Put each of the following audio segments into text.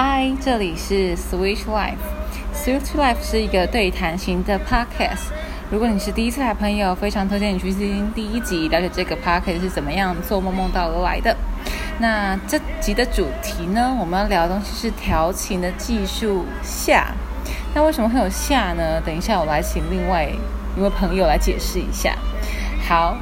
嗨，这里是 Switch Life。Switch Life 是一个对谈型的 podcast。如果你是第一次来朋友，非常推荐你去听第一集，了解这个 podcast 是怎么样做梦梦到而来的。那这集的主题呢，我们要聊的东西是调情的技术下。那为什么会有下呢？等一下我来请另外一位朋友来解释一下。好，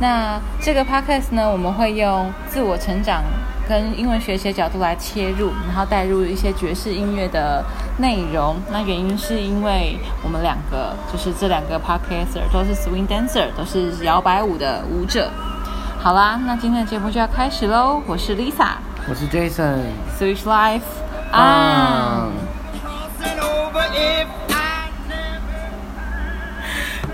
那这个 podcast 呢，我们会用自我成长跟英文学习的角度来切入，然后带入一些爵士音乐的内容。那原因是因为我们两个就是这两个 podcaster 都是 swing dancer，都是摇摆舞的舞者。好啦，那今天的节目就要开始喽。我是 Lisa，我是 Jason。Switch Life 嗯 on。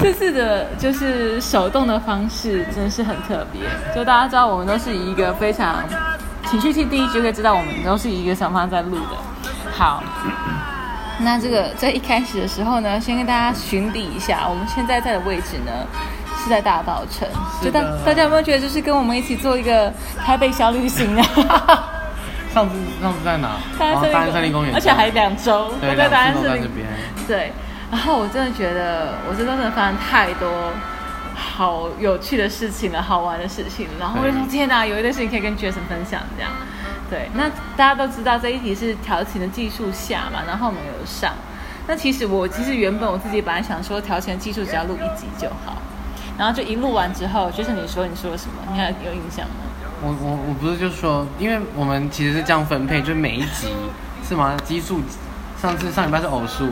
这次的就是手动的方式真的是很特别，就大家知道我们都是以一个非常情绪性第一集就可以知道我们都是以一个想法在录的。好，那这个在一开始的时候呢，先跟大家巡礼一下，我们现在在的位置呢是在大道城，就大大家有没有觉得就是跟我们一起做一个台北小旅行啊？上次上次在哪？大安森林公园，而且还两周，对，我在大安森林在这边。对，然后我真的觉得，我这真的发生太多好有趣的事情了，好玩的事情了。然后我就说，天哪，有一件事情可以跟 Jason 分享，这样。对，那大家都知道这一题是调情的技术下嘛，然后我们有上。那其实我其实原本我自己本来想说调情的技术只要录一集就好，然后就一录完之后，Jason 你说你说了什么？你还有印象吗？我我我不是就说，因为我们其实是这样分配，就每一集是吗？奇数，上次上礼拜是偶数，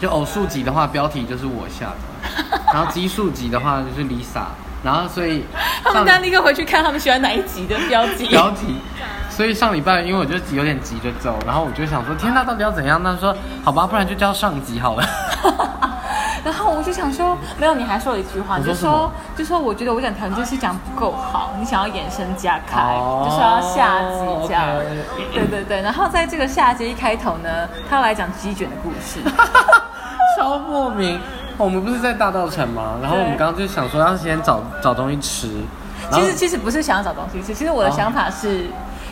就偶数集的话，标题就是我下的，然后奇数集的话就是 Lisa，然后所以他们当然立刻回去看他们喜欢哪一集的标题。标题。所以上礼拜因为我就有点急着走，然后我就想说，天呐，到底要怎样？那说好吧，不然就叫上集好了。然后我就想说，没有，你还说了一句话，你就我说就说我觉得我讲谈这是讲不够好，你想要延伸加开，哦就是要下集这样。OK 对对对，然后在这个下集一开头呢，他要来讲鸡卷的故事。超莫名。我们不是在大道城吗？然后我们刚刚就想说要先找找东西吃。其实其实不是想要找东西吃，其实我的想法是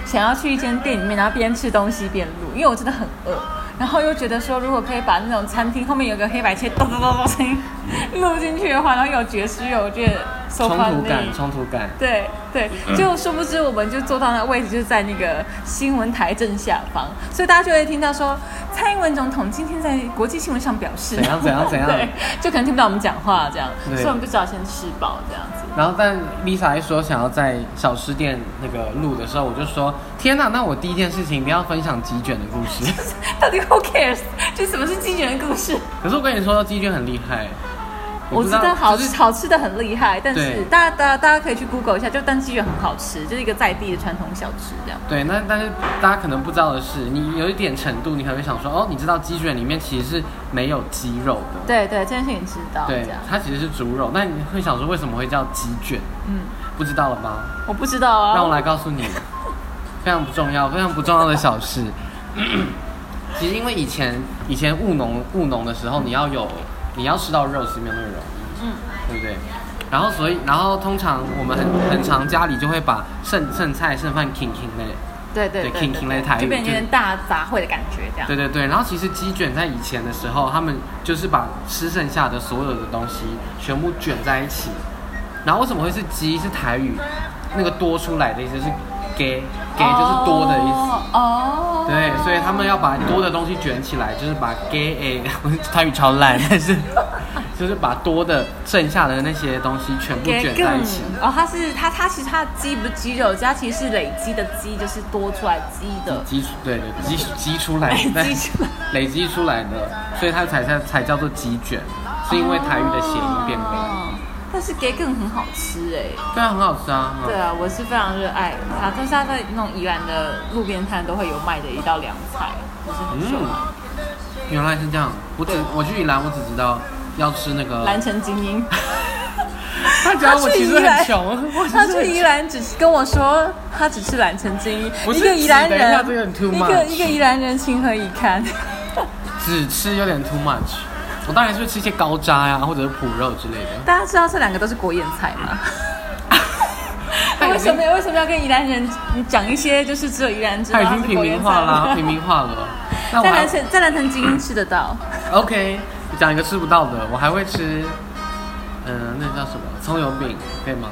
想要去一间店里面，然后边吃东西边录，因为我真的很饿。然后又觉得说，如果可以把那种餐厅后面有个黑白切咚咚咚咚声音 录进去的话，然后有爵士乐，我觉得 so 冲突感，冲突感。对对，就殊不知我们就坐到那个位置，就是在那个新闻台正下方，所以大家就会听到说蔡英文总统今天在国际新闻上表示怎样怎样怎样 对，就可能听不到我们讲话这样，对所以我们就只好先吃饱这样子。然后但 Lisa 一说想要在小吃店那个录的时候，我就说天哪，那我第一件事情一定要分享鸡卷的故事。到底 who cares？就什么是鸡卷的故事？可是我跟你说，鸡卷很厉害。我知道好就是好吃的很厉害，但是大家大家大家可以去 Google 一下，就但鸡卷很好吃，就是一个在地的传统小吃这样。对，那但是大家可能不知道的是，你有一点程度，你可能会想说，哦，你知道鸡卷里面其实是没有鸡肉的。对对，这件事情知道对它其实是猪肉。那你会想说，为什么会叫鸡卷？嗯，不知道了吗？我不知道啊。让我来告诉你，非常不重要、非常不重要的小事。其实因为以前以前务农务农的时候，你要有你要吃到肉是没有那么容易，嗯，对不对？然后所以然后通常我们很很常家里就会把剩剩菜剩饭 king king 类，对对对对，king king 类台语就变成有点大杂烩的感觉这样。对对对。然后其实鸡卷在以前的时候，他们就是把吃剩下的所有的东西全部卷在一起。然后为什么会是鸡？是台语那个多出来的意思是给给就是多的意思。哦。哦对，所以他们要把多的东西卷起来，就是把 a 我台语超烂，但是 就是把多的剩下的那些东西全部卷在一起。哦，它是它它其实它的鸡不是鸡肉，它其实是累积的鸡，就是多出来鸡的。积出对对积积 出来累的，积出来累积出来的，所以它才才才叫做鸡卷，是因为台语的谐音变过来。哦但是给更很好吃哎。对啊，很好吃啊。嗯对啊，我是非常热爱它，但是它在那种宜兰的路边摊都会有卖的一道凉菜，就是很受欢迎。原来是这样。我只我去宜兰，我只知道要吃那个。蓝城精英，他讲我其实很穷，他去宜兰只是跟我说他只吃蓝城精英，一个宜兰人，一个一个宜兰人情何以堪？只吃有点 too much。我当然是会吃一些高渣呀、或者是脯肉之类的。大家知道这两个都是国宴菜吗？那为什么为什么要跟宜兰人讲一些就是只有宜兰知道他已经平民化啦，了？平民化了。在南城在南城精英吃得到，OK，讲一个吃不到的，我还会吃，嗯、那叫什么葱油饼，可以吗？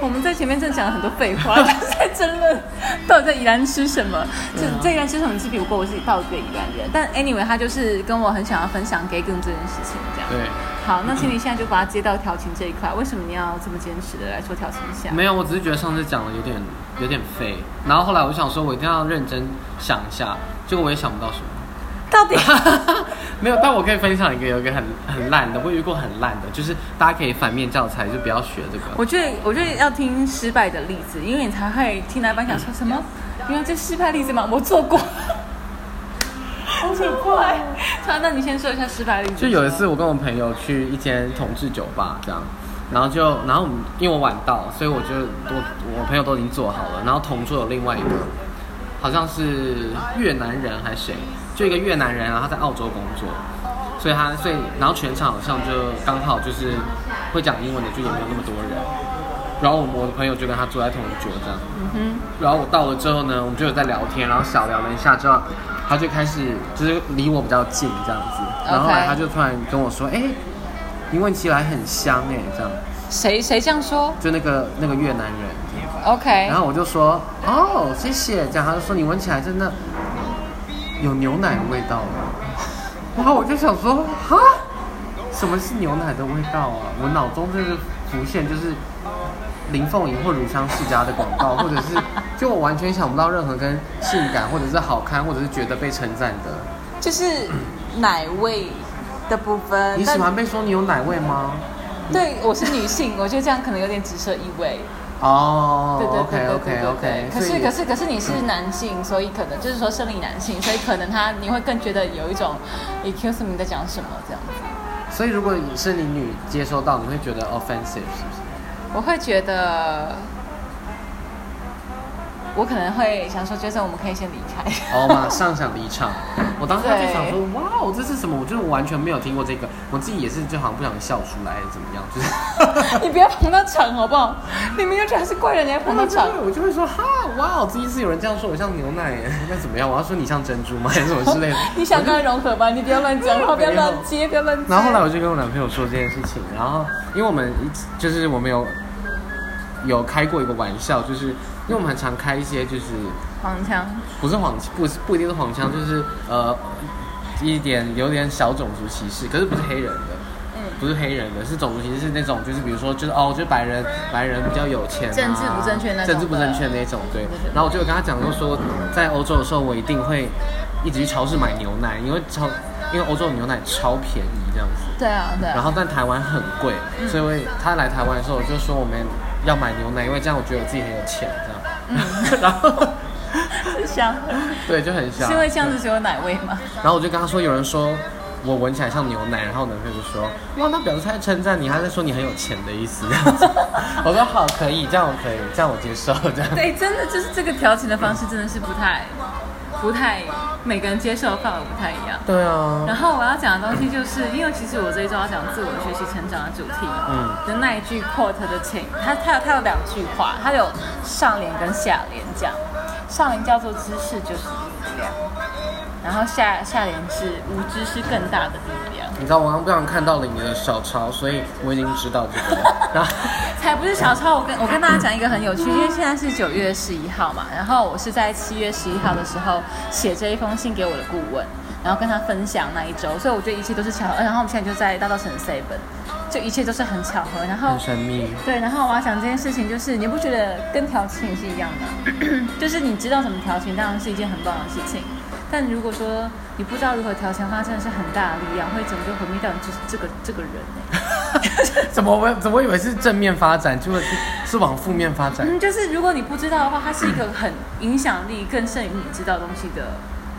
我们在前面正讲了很多废话，就是在争论到底在宜兰吃什么。就对啊在宜兰吃什么，是比不过我自己到底宜兰人。但 anyway，他就是跟我很想要分享 gay 更这件事情，这样。对，好，那请你现在就把它接到调情这一块，为什么你要这么坚持的来说调情一下？没有，我只是觉得上次讲的有点有点废，然后后来我想说，我一定要认真想一下，结果我也想不到什么。到底 没有，但我可以分享一个有一个很很烂的，我遇过很烂的，就是大家可以反面教材，就不要学这个。我觉得，我觉得要听失败的例子，因为你才会听来班讲说什么，因为这失败例子嘛？我做过，好奇怪。好，那你先说一下失败例子。就有一次，我跟我朋友去一间同志酒吧，这样，然后就，然后我们因为我晚到，所以我就我我朋友都已经做好了，然后同桌有另外一个，好像是越南人还是谁，就一个越南人啊，他在澳洲工作，所以他所以然后全场好像就刚好就是会讲英文的，就也没有那么多人，然后我的朋友就跟他坐在同一桌这样，嗯然后我到了之后呢，我们就有在聊天，然后小聊了一下之后，他就开始就是离我比较近这样子，然后后来他就突然跟我说：“哎、你闻起来很香哎、这样，谁谁这样说？就那个那个越南人。？OK，然后我就说：“哦，谢谢。”这样他就说：“你闻起来真的有牛奶的味道了。”然后我就想说：“哈，什么是牛奶的味道啊？”我脑中就是浮现就是林凤营或乳香世家的广告，或者是 就我完全想不到任何跟性感或者是好看或者是觉得被称赞的。就是 奶味的部分。你喜欢被说你有奶味吗？对，我是女性，我觉得这样可能有点指涉意味。哦对对，OK 对对 OK 对对 OK，对。可是可是可是你是男性，所以可能就是说生理男性，所以可能他你会更觉得有一种 excuse me 在讲什么这样子。所以如果是你女接收到，你会觉得 offensive 是不是？我会觉得，我可能会想说，Jason，我们可以先离开。哦，马上想离场。我当时就对想说，哇哦，这是什么？我就是完全没有听过这个，我自己也是就好像不想笑出来，还是怎么样？就是 你不要捧到场好不好？你明明就觉得是怪人，你还捧到场。我就会说哈，哇哦，第一次有人这样说我像牛奶耶，那怎么样？我要说你像珍珠吗？还是什么之类的？你想跟他融合吧？你不要乱讲话，不要乱接，不要乱接。然后后来我就跟我男朋友说这件事情，然后因为我们就是我们有有开过一个玩笑，就是因为我们很常开一些就是黄腔，不是黄不是不一定是黄腔，就是呃一点有点小种族歧视，可是不是黑人的。嗯，不是黑人的，是种族歧视，是那种就是比如说就是哦，就是白人白人比较有钱、啊，政治不正确那种政治不正确那种，对。然后我就有跟他讲，就说在欧洲的时候，我一定会一直去超市买牛奶，因为超因为欧洲的牛奶超便宜这样子。对啊，对啊。然后但台湾很贵，所以我他来台湾的时候，我就说我们要买牛奶，因为这样我觉得我自己很有钱然后是香，对，就很香。是因为这样子只有奶味吗？然后我就跟他说，有人说我闻起来像牛奶，然后我男朋友就说，哇，那表示他在称赞你，他在说你很有钱的意思。这样子 我说好，可以，这样我可以，这样我接受，这样。对，真的就是这个调情的方式真的是不太、不太，每个人接受的范围不太一样。对啊，然后我要讲的东西就是，因为其实我这一周要讲自我学习成长的主题，嗯的那一句 quote 的前，它它有它有两句话，它有上联跟下联讲，上联叫做知识就是力量，然后下下联是无知是更大的力量。你知道我刚刚不小心看到了你的小抄，所以我已经知道这个了。然后才不是小抄，我跟我跟大家讲一个很有趣，因为现在是九月十一号嘛，然后我是在七月十一号的时候写这一封信给我的顾问，然后跟他分享那一周，所以我觉得一切都是巧合。呃然后我们现在就在大道城 seven，就一切都是很巧合。然后很神秘，对，然后我要讲这件事情，就是你不觉得跟调情是一样的？就是你知道怎么调情，当然是一件很棒的事情。但如果说你不知道如何调情的话，真的是很大的力量，会整个毁灭掉你就是这个这个人欸 怎么我怎么以为是正面发展，结果是往负面发展？嗯，就是如果你不知道的话，它是一个很影响力更胜于你知道东西的。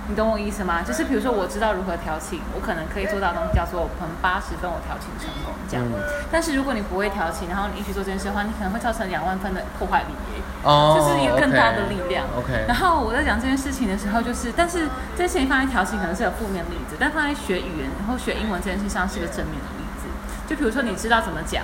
你懂我意思吗？就是比如说，我知道如何调情，我可能可以做到的东西叫做可能八十分我调情成功这样。嗯但是如果你不会调情，然后你一起做这件事的话，你可能会造成两万分的破坏力耶。哦这是一个更大的力量。OK，然后我在讲这件事情的时候，就是，但是这件事情放在调情可能是有负面例子，但放在学语言然后学英文这件事上是个正面的例子。就比如说，你知道怎么讲，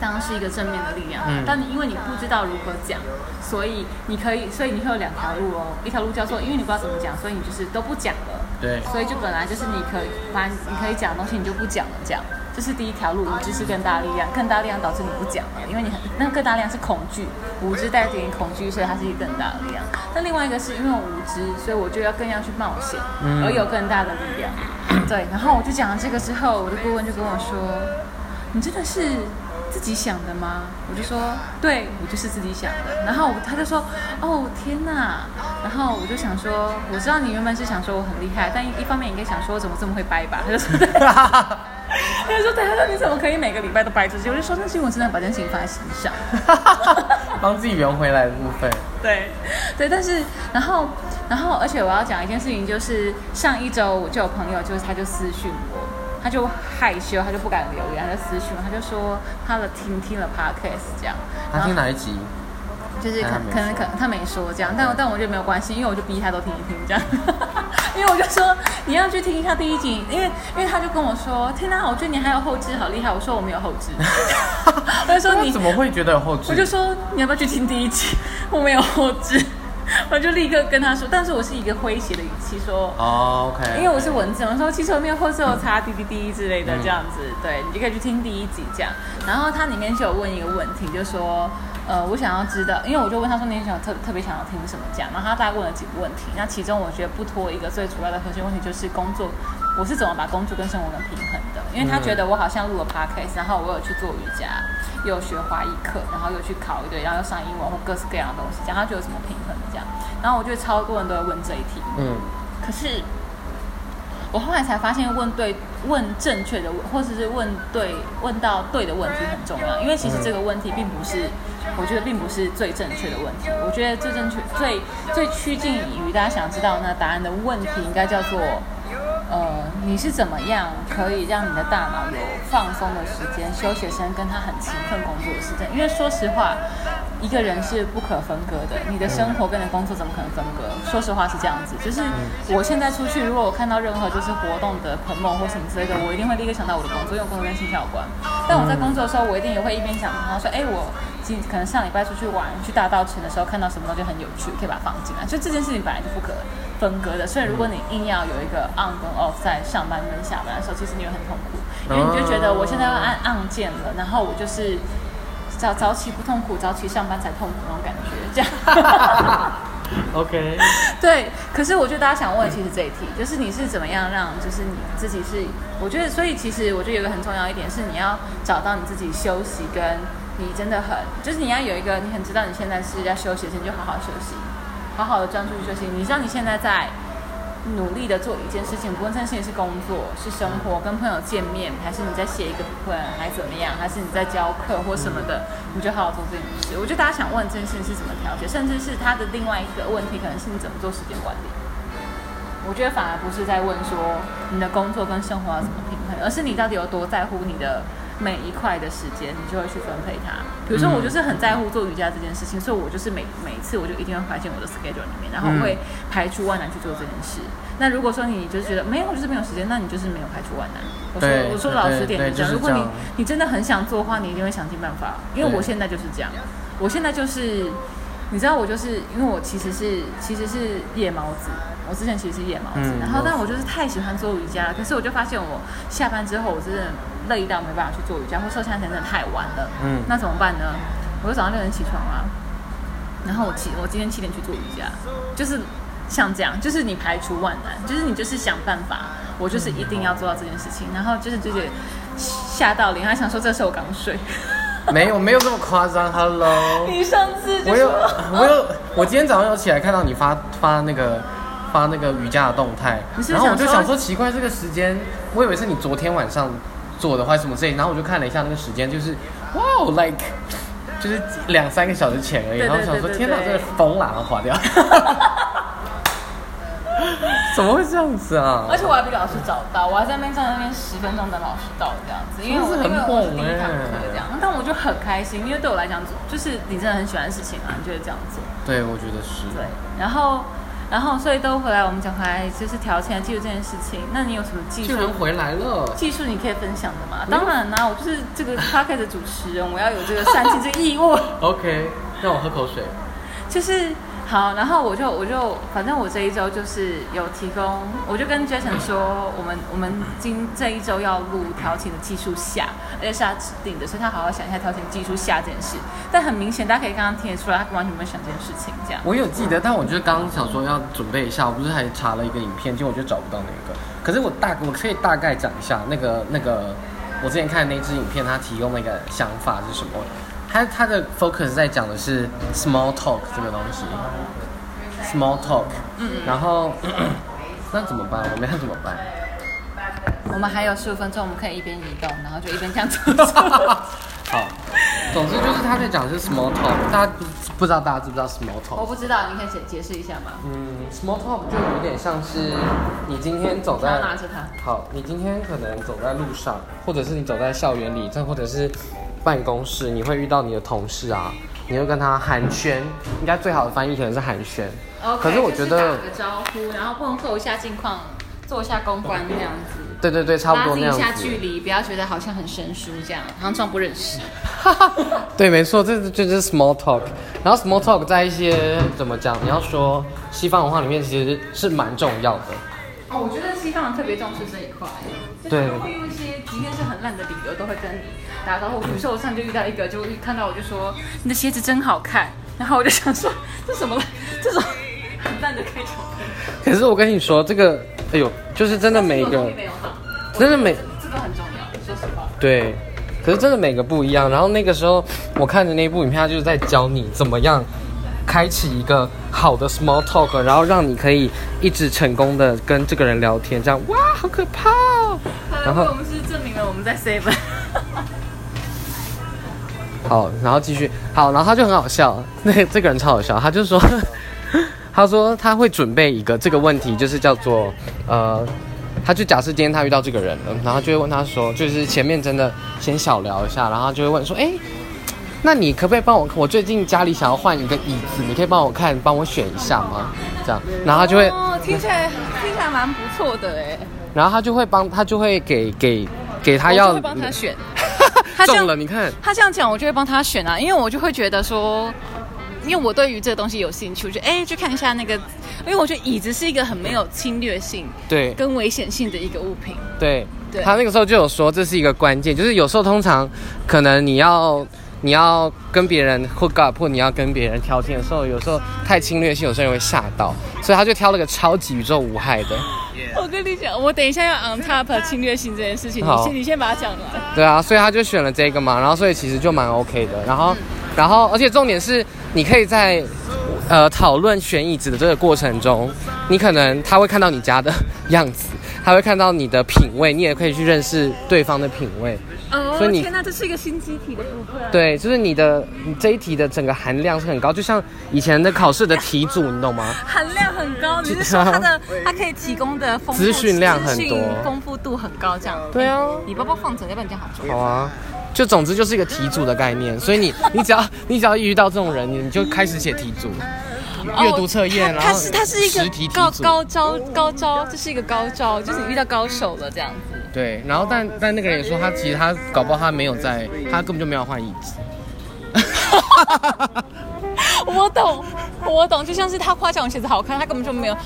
当然是一个正面的力量。嗯但你因为你不知道如何讲，所以你可以，所以你会有两条路哦。一条路叫做因为你不知道怎么讲，所以你就是都不讲了。对，所以就本来就是你可以，反正你可以讲的东西你就不讲了，这样。这是第一条路，无知是更大力量，更大力量导致你不讲了，因为你很那个更大力量是恐惧，无知带给你恐惧，所以它是一个更大的力量。那另外一个是因为我无知，所以我就要更要去冒险，嗯而有更大的力量。对，然后我就讲了这个之后，我的顾问就跟我说：“你真的是自己想的吗？”我就说：“对，我就是自己想的。”然后他就说：“哦，天哪！”然后我就想说：“我知道你原本是想说我很厉害，但一一方面应该想说怎么这么会掰吧？”他就说：“对。”他就说：“对，他说你怎么可以每个礼拜都掰出去？”我就说：“那是因为我真的把这件事情放在心上。”帮自己圆回来的部分。对，对，但是然后然后，而且我要讲一件事情，就是上一周我就有朋友，就是他就私讯我，他就害羞，他就不敢留言，他就私讯我，他就说他的听听了 podcast 这样，他听哪一集？就是可可能可能他没说这样，但但我觉得没有关系，因为我就逼他都听一听这样，因为我就说你要去听一下第一集，因为因为他就跟我说，天哪，我觉得你还有后置，好厉害，我说我没有后置，他就说你怎么会觉得有后置？我就说你要不要去听第一集？我没有后置，我就立刻跟他说，但是我是一个诙谐的语气说，哦，OK，因为我是文字，我说其实我没有后置，我插滴滴滴之类的嗯这样子，对你就可以去听第一集这样。然后它里面就有问一个问题，就说。呃，我想要知道，因为我就问他说你想特特别想要听什么讲，然后他大概问了几个问题，那其中我觉得不脱一个最主要的核心问题就是工作，我是怎么把工作跟生活能平衡的？因为他觉得我好像录了 podcast，然后我有去做瑜伽，又有学华裔课，然后又去考一堆，然后又上英文或各式各样的东西，这样他觉得有什么平衡的这样，然后我觉得超多人都会问这一题，嗯，可是我后来才发现，问对、问正确的问，或者是问对、问到对的问题很重要。因为其实这个问题并不是，我觉得并不是最正确的问题。我觉得最正确、最最趋近于大家想知道那答案的问题，应该叫做。呃，你是怎么样可以让你的大脑有放松的时间、休息的时间，跟他很勤奋工作的时间？因为说实话，一个人是不可分割的，你的生活跟你的工作怎么可能分割？说实话是这样子，就是我现在出去，如果我看到任何就是活动的 promo 或什么之类的，我一定会立刻想到我的工作，因为我工作跟心跳有关。但我在工作的时候，我一定也会一边想，然后说，哎，我今可能上礼拜出去玩，去大稻城的时候看到什么东西很有趣，可以把它放进来。就这件事情本来就不可分割的，所以如果你硬要有一个 on 跟 off 在上班跟下班的时候，其实你会很痛苦，因为你就觉得我现在要按按键了，然后我就是早早起不痛苦，早起上班才痛苦那种感觉，这样。OK，对，可是我觉得大家想问其实这一题，就是你是怎么样让，就是你自己是，我觉得，所以其实我觉得有一个很重要一点是，你要找到你自己休息，跟你真的很，就是你要有一个你很知道你现在是在休息的时候，你就好好休息，好好的专注休息。你知道你现在在努力的做一件事情，不论这件事情是工作、是生活、跟朋友见面，还是你在写一个文，还是怎么样，还是你在教课或什么的，你就好好做这件事。我觉得大家想问这件事情是怎么调节，甚至是他的另外一个问题，可能是你怎么做时间管理。我觉得反而不是在问说你的工作跟生活要怎么平衡，而是你到底有多在乎你的每一块的时间，你就会去分配它。比如说，我就是很在乎做瑜伽这件事情，所以我就是每每一次我就一定会排进我的 schedule 里面，然后我会排除万难去做这件事。那如果说你就是觉得没有，就是没有时间，那你就是没有排除万难。我说我说老实点这样，如果你你真的很想做的话，你一定会想尽办法。因为我现在就是这样，我现在就是。你知道我就是因为我其实是其实是夜猫子，我之前其实是夜猫子，嗯然后但我我就是太喜欢做瑜伽了，可是我就发现我下班之后我真的累到没办法去做瑜伽，或者说现在真的太晚了，嗯那怎么办呢？我就早上六点起床啊，然后我七我今天七点去做瑜伽，就是像这样，就是你排除万难，就是你就是想办法，我就是一定要做到这件事情，然后就是就是吓到脸，还想说这时候我刚睡，没有没有这么夸张，Hello。你上次就我有我有，我今天早上有起来看到你发发那个发那个瑜伽的动态是，是然后我就想说奇怪，这个时间我以为是你昨天晚上做的或者什么之类，然后我就看了一下那个时间，就是哇哦，like 就是两三个小时前而已，然后我想说天哪，对真的疯了，然后划掉。怎么会这样子啊？而且我还被老师找到，我还在那边站在那边十分钟等老师到这样子，因为是很因为我是第一堂课欸这样，但我就很开心，因为对我来讲，就是你真的很喜欢的事情啊，你就会这样做。对，我觉得是。对，然后然后所以都回来，我们讲回来就是调情、技术这件事情。那你有什么技术居然？回来了。技术你可以分享的吗？当然啦、我就是这个 p o c a s t 的主持人，我要有这个善尽这个义务。OK，让我喝口水。就是好，然后我就我就反正我这一周就是有提供，我就跟 Jason 说，我们我们今这一周要录调情的技术下，而且是他指定的，所以他好好想一下调情技术下这件事。但很明显，大家可以刚刚听得出来，他完全没有想这件事情，这样。我有记得，但我就是刚刚想说要准备一下，我不是还查了一个影片，结果我就找不到那个。可是我大我可以大概讲一下那个那个我之前看的那支影片，它提供那个想法是什么？它它的 focus 在讲的是 small talk 这个东西，small talk。嗯。然后 那怎么办？我们要怎么办？我们还有十五分钟，我们可以一边移动，然后就一边这样走。好，总之就是他在讲的是 small talk，大家不不知道大家知不知道 small talk？我不知道，你可以解解释一下吗？嗯，small talk 就有点像是你今天走在后拿着它。好，你今天可能走在路上，或者是你走在校园里，再或者是办公室，你会遇到你的同事啊，你会跟他寒暄，应该最好的翻译可能是寒暄。可是我觉得就是打个招呼，然后问候一下近况，做一下公关那样子。对对对，差不多那样拉近一下。距离，不要觉得好像很生疏这样，好像装不认识。对，没错，这这就是 small talk。然后 small talk 在一些怎么讲？你要说西方文化里面其实是蛮重要的。哦，我觉得西方人特别重视这一块，对他们会用一些即便是很烂的理由，都会跟你打招呼。比如说我上次就遇到一个，就一看到我就说你的鞋子真好看，然后我就想说这什么这种很烂的开场白，可是我跟你说，这个，哎呦，就是真的每个真的每这个很重要，说实话。对，可是真的每个不一样。然后那个时候我看的那部影片，它就是在教你怎么样开启一个好的 small talk，然后让你可以一直成功的跟这个人聊天，这样哇，好可怕哦。然后我们是证明了我们在 seven。好，然后继续好，然后他就很好笑，那个这个人超好笑，他就说，他说他会准备一个这个问题，就是叫做呃，他就假设今天他遇到这个人了，然后就会问他说，就是前面真的先小聊一下，然后就会问说，哎，那你可不可以帮我？我最近家里想要换一个椅子，你可以帮我看，帮我选一下吗？这样，然后他就会，哦，听起来听起来蛮不错的哎。然后他就会帮他就会给给给他要我会帮他选。他这样中了，你看，他这样讲，我就会帮他选啊，因为我就会觉得说，因为我对于这个东西有兴趣，我就哎去看一下那个，因为我觉得椅子是一个很没有侵略性对，跟危险性的一个物品。对，对他那个时候就有说这是一个关键，就是有时候通常可能你要你要跟别人 hook up 或你要跟别人聊天的时候，有时候太侵略性，有时候人会吓到，所以他就挑了个超级宇宙无害的。我跟你讲，我等一下要 on top 侵略性这件事情，你先你先把它讲完。对啊，所以他就选了这个嘛，然后所以其实就蛮 OK 的。然后，然后而且重点是，你可以在呃讨论选椅子的这个过程中，你可能他会看到你家的 样子，他会看到你的品味，你也可以去认识对方的品味。哦所以你天哪，这是一个新机体的部分。对，就是你的你这一题的整个含量是很高，就像以前的考试的题组，你懂吗？含量很高，你是说它的 它可以提供的资讯量很多丰富度很高，这样。对啊你包包放着，要不然这样好做。好啊，就总之就是一个题组的概念，所以你你只要你只要一遇到这种人，你你就开始写题组，阅读测验，然后它它是它是一个高高招高招，这是一个高招，就是你遇到高手了这样子。对，然后但但那个人也说他其实他搞不好他没有在，他根本就没有换椅子。我懂，我懂，就像是他夸奖我鞋子好看，他根本就没有，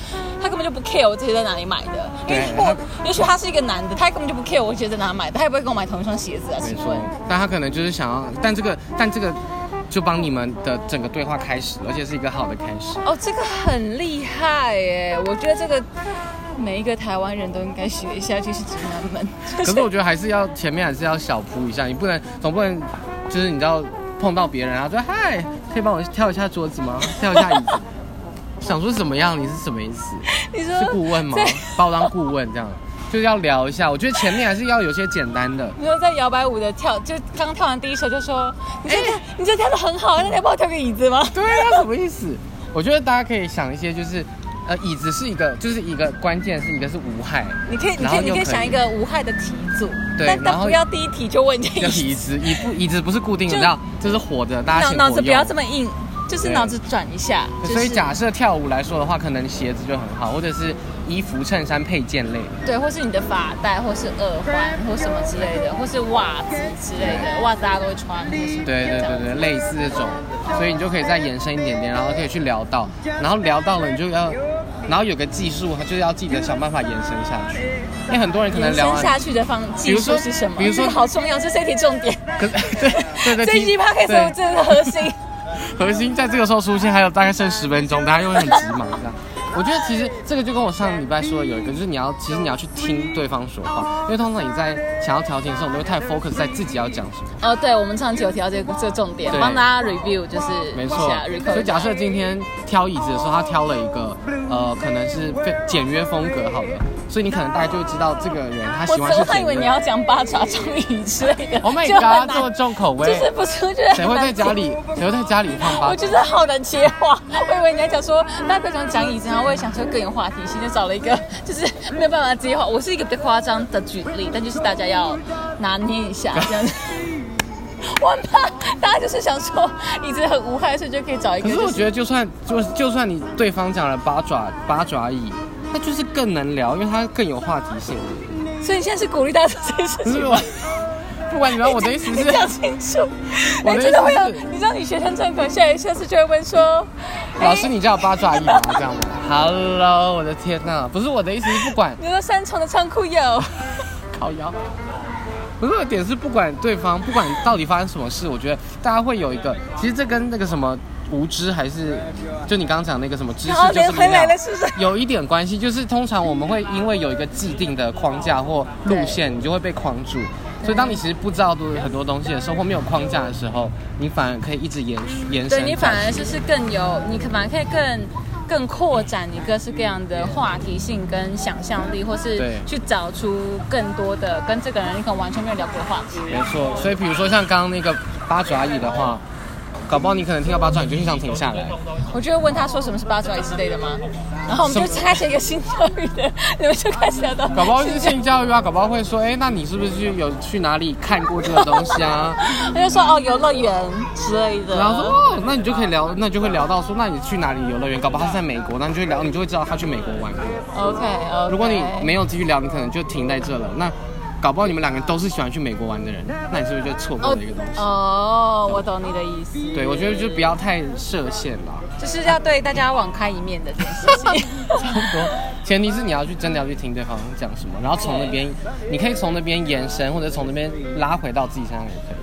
他根本就不 care 我这些在哪里买的。因为对我也许他是一个男的，他根本就不 care 我鞋子在哪买的，他也不会跟我买同一双鞋子啊。没错，，但他可能就是想要，但这个但这个就帮你们的整个对话开始，而且是一个好的开始。哦，这个很厉害耶！我觉得这个每一个台湾人都应该学一下，就是直男们。可是我觉得还是要前面还是要小铺一下，你不能总不能就是你知道碰到别人然后说嗨，可以帮我跳一下桌子吗？跳一下椅子。想说怎么样？你是什么意思？你说是顾问吗？把我当顾问这样，就是要聊一下。我觉得前面还是要有些简单的。你说在摇摆舞的跳，就刚跳完第一首就说，你这跳、你这跳的很好，那你要帮我跳个椅子吗？对啊，什么意思？我觉得大家可以想一些，就是呃，椅子是一个，就是一个关键是一个是无害，你可以，你可以，你可以想一个无害的题组，对但但不要第一题就问这叫椅子，椅子，椅不椅子不是固定的，你知道，这是活的，大家脑脑子不要这么硬，就是脑子转一下。就是、所以假设跳舞来说的话，可能鞋子就很好，或者是衣服、衬衫配件类。对，或是你的发带，或是耳环，或什么之类的，或是袜子之类的，袜子大家都会穿。对对对对，类似这种，所以你就可以再延伸一点点，然后可以去聊到，然后聊到了你就要，然后有个技术，就是要记得想办法延伸下去，因为很多人可能聊下去的方技术是什么？比如说这个好重要，这是这一题重点。可是对对 对，这一集 p o d 对 c 真的核心。核心在这个时候出现，还有大概剩十分钟，大家又会很急忙这样。我觉得其实这个就跟我上礼拜说的有一个，就是你要其实你要去听对方说话，因为通常你在想要调情的时候，你会太 focus 在自己要讲什么。哦，对，我们上期有提到这个这个重点，帮大家 review 就是没错。所以假设今天挑椅子的时候，他挑了一个呃，可能是非简约风格好了，所以你可能大概就会知道这个人他喜欢是我还以简约。为你要讲八爪钟椅之类的。Oh my 就很 god，这么重口味，就是不是？我觉得谁会在家里？谁会在家里放八我觉得好难接话，我以为你要讲说，大家不要讲讲椅子，然后我也想说更有话题性，就找了一个就是没有办法接话。我是一个比较夸张的举例，但就是大家要拿捏一下 这样子。我很怕大家就是想说椅子很无害，所以就可以找一个、就是。可是我觉得，就算就就算你对方讲了八爪八爪椅，那就是更能聊，因为它更有话题性。所以你现在是鼓励大家做这件事情吗？不管你知道，我的意思是，你讲清楚，我真的会有你知道你学生证可能，下一下次就会问说，老师你叫我八爪鱼吗？这样吗？Hello，我的天呐，不是我的意思是，不管你说三重的仓库有，烤窑。不是点是，不管对方，不管到底发生什么事，我觉得大家会有一个，其实这跟那个什么无知还是，就你刚刚讲那个什么知识就是不是？有一点关系，就是通常我们会因为有一个既定的框架或路线，你就会被框住。所以当你其实不知道多很多东西的时候，或没有框架的时候，你反而可以一直延续延伸。对你反而就是更有，你可反而可以更更扩展你各式各样的话题性跟想象力，或是去找出更多的跟这个人你可能完全没有聊过的话题。没错，所以比如说像刚刚那个八爪椅的话，搞不好你可能听到八爪鱼就很想停下来。我就会问他说什么是八爪鱼之类的吗？然后我们就开始一个新教育的，你们就开始聊到搞不好是性教育啊，搞不好会说，哎，那你是不是去有去哪里看过这个东西啊？他就说哦游乐园之类的，然后说，哦，那你就可以聊，那你就会聊到说，那你去哪里游乐园？搞不好他是在美国，那你就会聊，你就会知道他去美国玩过。OK OK。如果你没有继续聊，你可能就停在这了。那搞不好你们两个都是喜欢去美国玩的人，那你是不是就错过哦了一个东西？哦，我懂你的意思。对，我觉得就不要太设限啦。就是要对大家网开一面的这件事情。差不多，前提是你要去真的要去听对方讲什么，然后从那边，你可以从那边延伸，或者从那边拉回到自己身上也可以。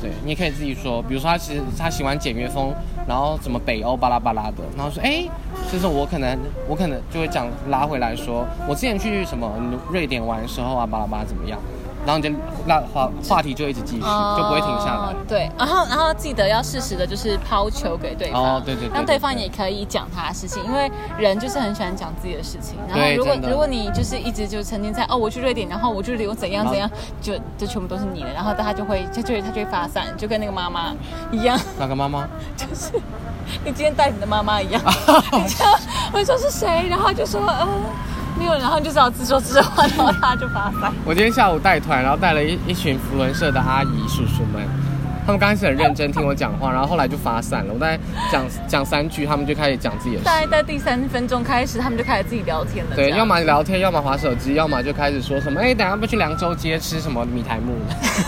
对，你也可以自己说，比如说他其实他喜欢简约风，然后什么北欧巴拉巴拉的，然后说，哎，就是我可能我可能就会讲拉回来说，我之前去什么瑞典玩的时候啊，巴拉巴拉怎么样，然后你就那话话题就一直继续，就不会停下来哦。对，然后然后记得要适时的，就是抛球给对方，哦对对对让对方也可以讲他的事情，因为人就是很喜欢讲自己的事情。然后如果如果你就是一直就沉浸在哦，我去瑞典，然后我去旅游怎样怎样，就就全部都是你的，然后他就会他就会他就会发散，就跟那个妈妈一样，哪个妈妈？就是你今天带你的妈妈一样，你就会说是谁，然后就说呃没有，然后你就只好自说自话，然后他就发散。我今天下午带团，然后带了一一群福伦社的阿姨叔叔们，他们刚开始很认真听我讲话，然后后来就发散了。我大概讲讲三句，他们就开始讲自己的事。大概在第三分钟开始，他们就开始自己聊天了。对，要么聊天，要么划手机，要么就开始说什么，哎，等下不去凉州街吃什么米苔木？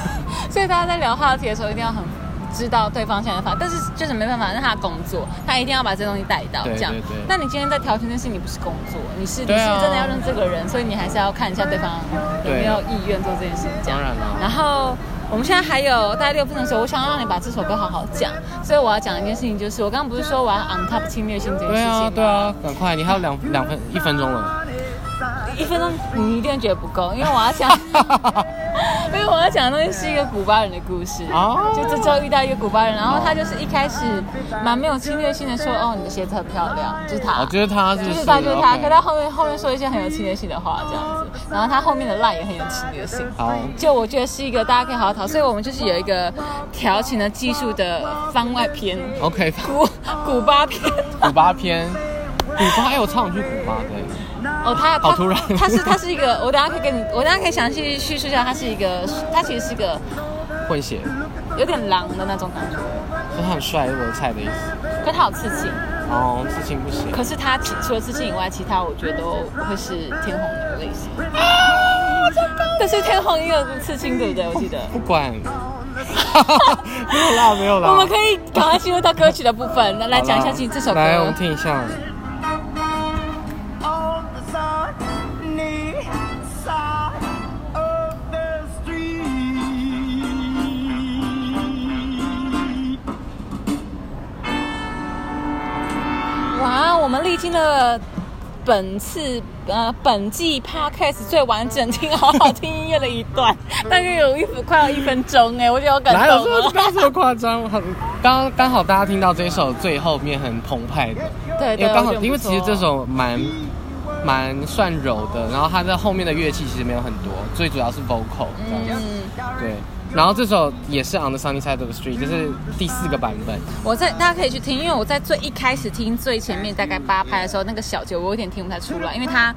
所以大家在聊话题的时候，一定要很知道对方现在发，但是就是没办法，那他的工作，他一定要把这东西带到。这样对对对，那你今天在调情这件事，你不是工作，你是、啊你是真的要认这个人，所以你还是要看一下对方有没有意愿做这件事。这样当然了然后。我们现在还有大概六分钟的时候，我想要让你把这首歌好好讲，所以我要讲一件事情，就是我刚刚不是说我要 on top 侵略性这件事对啊，情吗？对啊，赶快，你还有两两分一分钟了。一分钟你一定觉得不够，因为我要讲，因为我要讲的东西是一个古巴人的故事。哦就这周遇到一个古巴人，然后他就是一开始蛮没有侵略性的说，哦，你的鞋子很漂亮，就是他，哦，就是他，就是他，就是他。可他后面后面说一些很有侵略性的话，这样子，然后他后面的赖也很有侵略性。好，就我觉得是一个大家可以好好讨，所以我们就是有一个调情的技术的番外篇，OK，古古巴篇。古巴篇，古巴，哎，我超想去古巴的。哦，他他好突然他是他是一个，我等下可以跟你，我等下可以详细叙述一下，他是一个，他其实是一个混血，有点狼的那种感觉。说他很帅，是我的菜的意思。可他有刺青，哦，刺青不行。可是他其除了刺青以外，其他我觉得都会是天虹的类型。可是天虹也有刺青，对不对？我记得。不管，没有啦，没有啦。我们可以赶快进入到歌曲的部分，来来讲一下今这首歌。来，我们听一下。们历经了本次呃本季 podcast 最完整听好好听音乐的一段，大概有一分快要一分钟哎，我觉得好感哪有这么动哦。刚这么夸张？很刚刚好大家听到这首最后面很澎湃的，对对，因为刚好因为其实这首蛮蛮算柔的，然后它在后面的乐器其实没有很多，最主要是 vocal 这样子。嗯，对，然后这首也是 On the Sunny Side of the Street，就是第四个版本。我在大家可以去听，因为我在最一开始听最前面大概八拍的时候，那个小节我有点听不太出来，因为它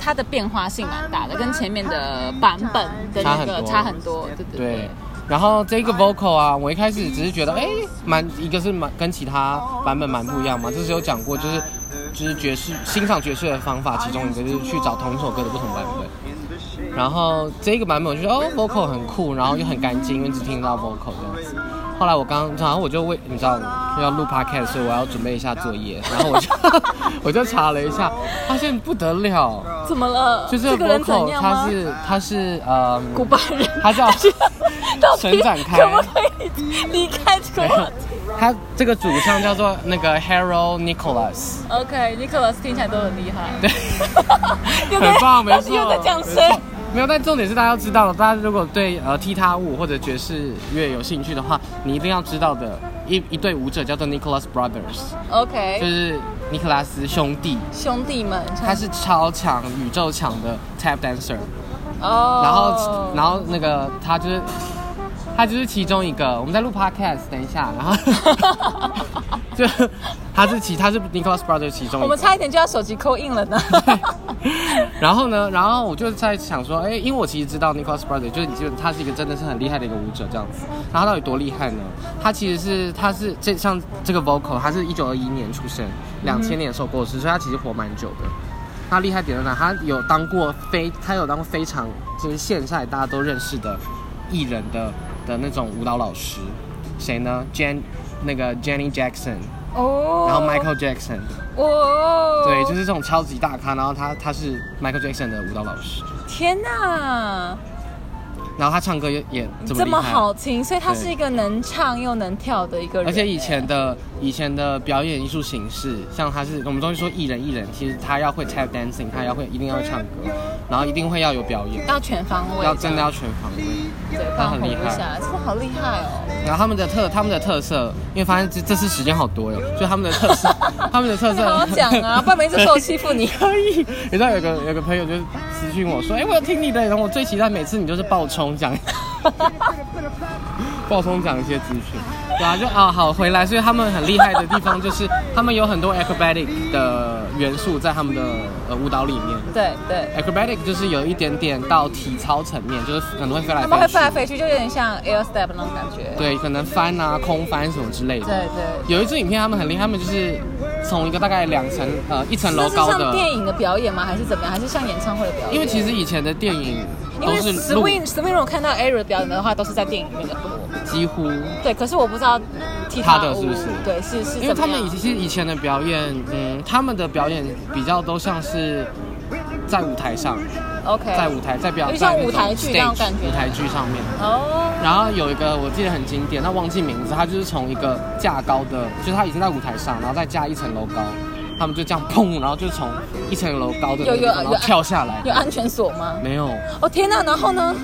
它的变化性蛮大的，跟前面的版本的那个差差很多，对对对，然后这个 vocal 啊，我一开始只是觉得，哎，蛮一个是蛮跟其他版本蛮不一样嘛，就是有讲过，就是就是爵士欣赏爵士的方法，其中一个就是去找同一首歌的不同版本。然后这个版本我就觉得哦，vocal 很酷，然后又很干净，因为只听得到 vocal 这样子。后来我刚，然后我就为你知道要录 podcast，所以我要准备一下作业，然后我就 我就查了一下，发现不得了，怎么了？就是这个 vocal？他是他是呃古巴人，他叫 到底陈展开可不可以离开这个他这个主唱叫做那个 Harold Nicholas，？OK，Nicholas 听起来都很厉害，对，很棒，没错，又在讲没谁错？没有，但重点是大家要知道，大家如果对呃踢踏舞或者爵士乐有兴趣的话，你一定要知道的一一对舞者叫做 Nicholas Brothers。OK，就是尼克拉斯兄弟，兄弟们，他是超强、宇宙强的 tap dancer，哦，然后然后那个他就是他就是其中一个，我们在录 podcast，等一下，然后 就他是其他是 Nicholas Brothers 其中一个，我们差一点就要手机扣印了呢。然后呢，然后我就在想说，哎，因为我其实知道 Nicholas Brothers，就是就他是一个真的是很厉害的一个舞者这样子。然后他到底多厉害呢？他其实是他是这像这个 vocal，他是一九二一年出生，两千年的时候过世，所以他其实活蛮久的。他厉害点在哪？他有当过非，他有当过非常就是现在大家都认识的艺人的的那种舞蹈老师，谁呢？Jan 那个 Jenny Jackson，哦，然后 Michael Jackson，哦，对，就是这种超级大咖，然后他他是 Michael Jackson 的舞蹈老师。天哪，然后他唱歌也也这么这么，好听，所以他是一个能唱又能跳的一个人，而且以前的以前的表演艺术形式，像他是我们都会说艺人艺人，其实他要会 tap dancing，他要会一定要会唱歌，然后一定会要有表演，要全方位，要真的要全方位。对，不他很厉害真的好厉害哦。然后他们的特他们的特色，因为发现这这次时间好多哟，就他们的特色，他们的特色。你好好讲啊，不然每次受欺负你。可以，你知道有个有个朋友就私讯我说，哎、我要听你的，然后我最期待每次你就是爆冲讲，爆充讲一些资讯，对啊，就啊好回来，所以他们很厉害的地方就是他们有很多 acrobatic 的元素在他们的呃舞蹈里面。对对，acrobatic 就是有一点点到体操层面，就是可能会飞来他们会飞来飞去，就有点像 air step 那种感觉。对，可能翻啊、空翻什么之类的。对对。有一支影片他们很厉害，他们就是从一个大概两层呃一层楼这是像高的，电影的表演吗？还是怎么样？还是像演唱会的表演？因为其实以前的电影因为都是录 swing swing 我看到 Air 的表演的话，都是在电影里面的。多。几乎，对，可是我不知道踢踏舞他的是不是？对，是是因为他们以其实以前的表演，嗯，他们的表演比较都像是在舞台上，OK。在舞台在表有点像在舞台剧那种感觉。舞台剧上面。哦，然后有一个我记得很经典，但忘记名字，他就是从一个架高的，就是他已经在舞台上，然后再加一层楼高，他们就这样砰，然后就从一层楼高的那个然后有有有跳下来，有安全锁吗？没有，哦天哪！然后呢，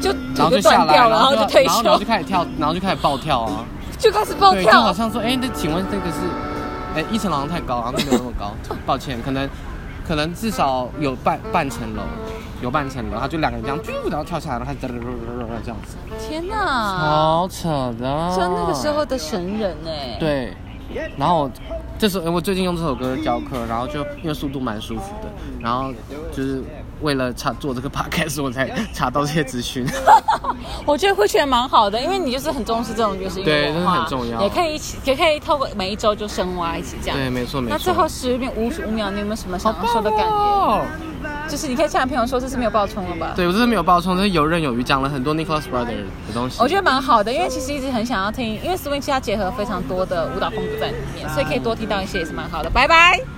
就然后就下来，断掉了，然后就就退然后然后就，开始跳，然后就开始暴跳啊。就开始暴跳，就好。像说，哎、那请问这个是，哎、一层楼太高，然后没有那么高，抱歉，可能可能至少有半半层楼，有半层楼，他就两个人这样，啾然后跳下来，然后开始这样子，天哪！好扯的，就那个时候的神人哎。。对，然后我这首我最近用这首歌教课，然后就因为速度蛮舒服的，然后就是为了查做这个 podcast，我才查到这些资讯。我觉得会觉得蛮好的，因为你就是很重视这种就是对真的，很重要也可以一起，也可以透过每一周就深挖一起这样。对，没错没错。那最后十秒五五秒，你有没有什么想要说的感言？哦就是你可以向朋友说这是没有爆冲了吧？对我这是没有爆冲，这是游刃有余，讲了很多 Nicholas Brother 的东西。我觉得蛮好的，因为其实一直很想要听，因为 swing 其实它结合非常多的舞蹈风格在里面，所以可以多听到一些也是蛮好的。拜拜。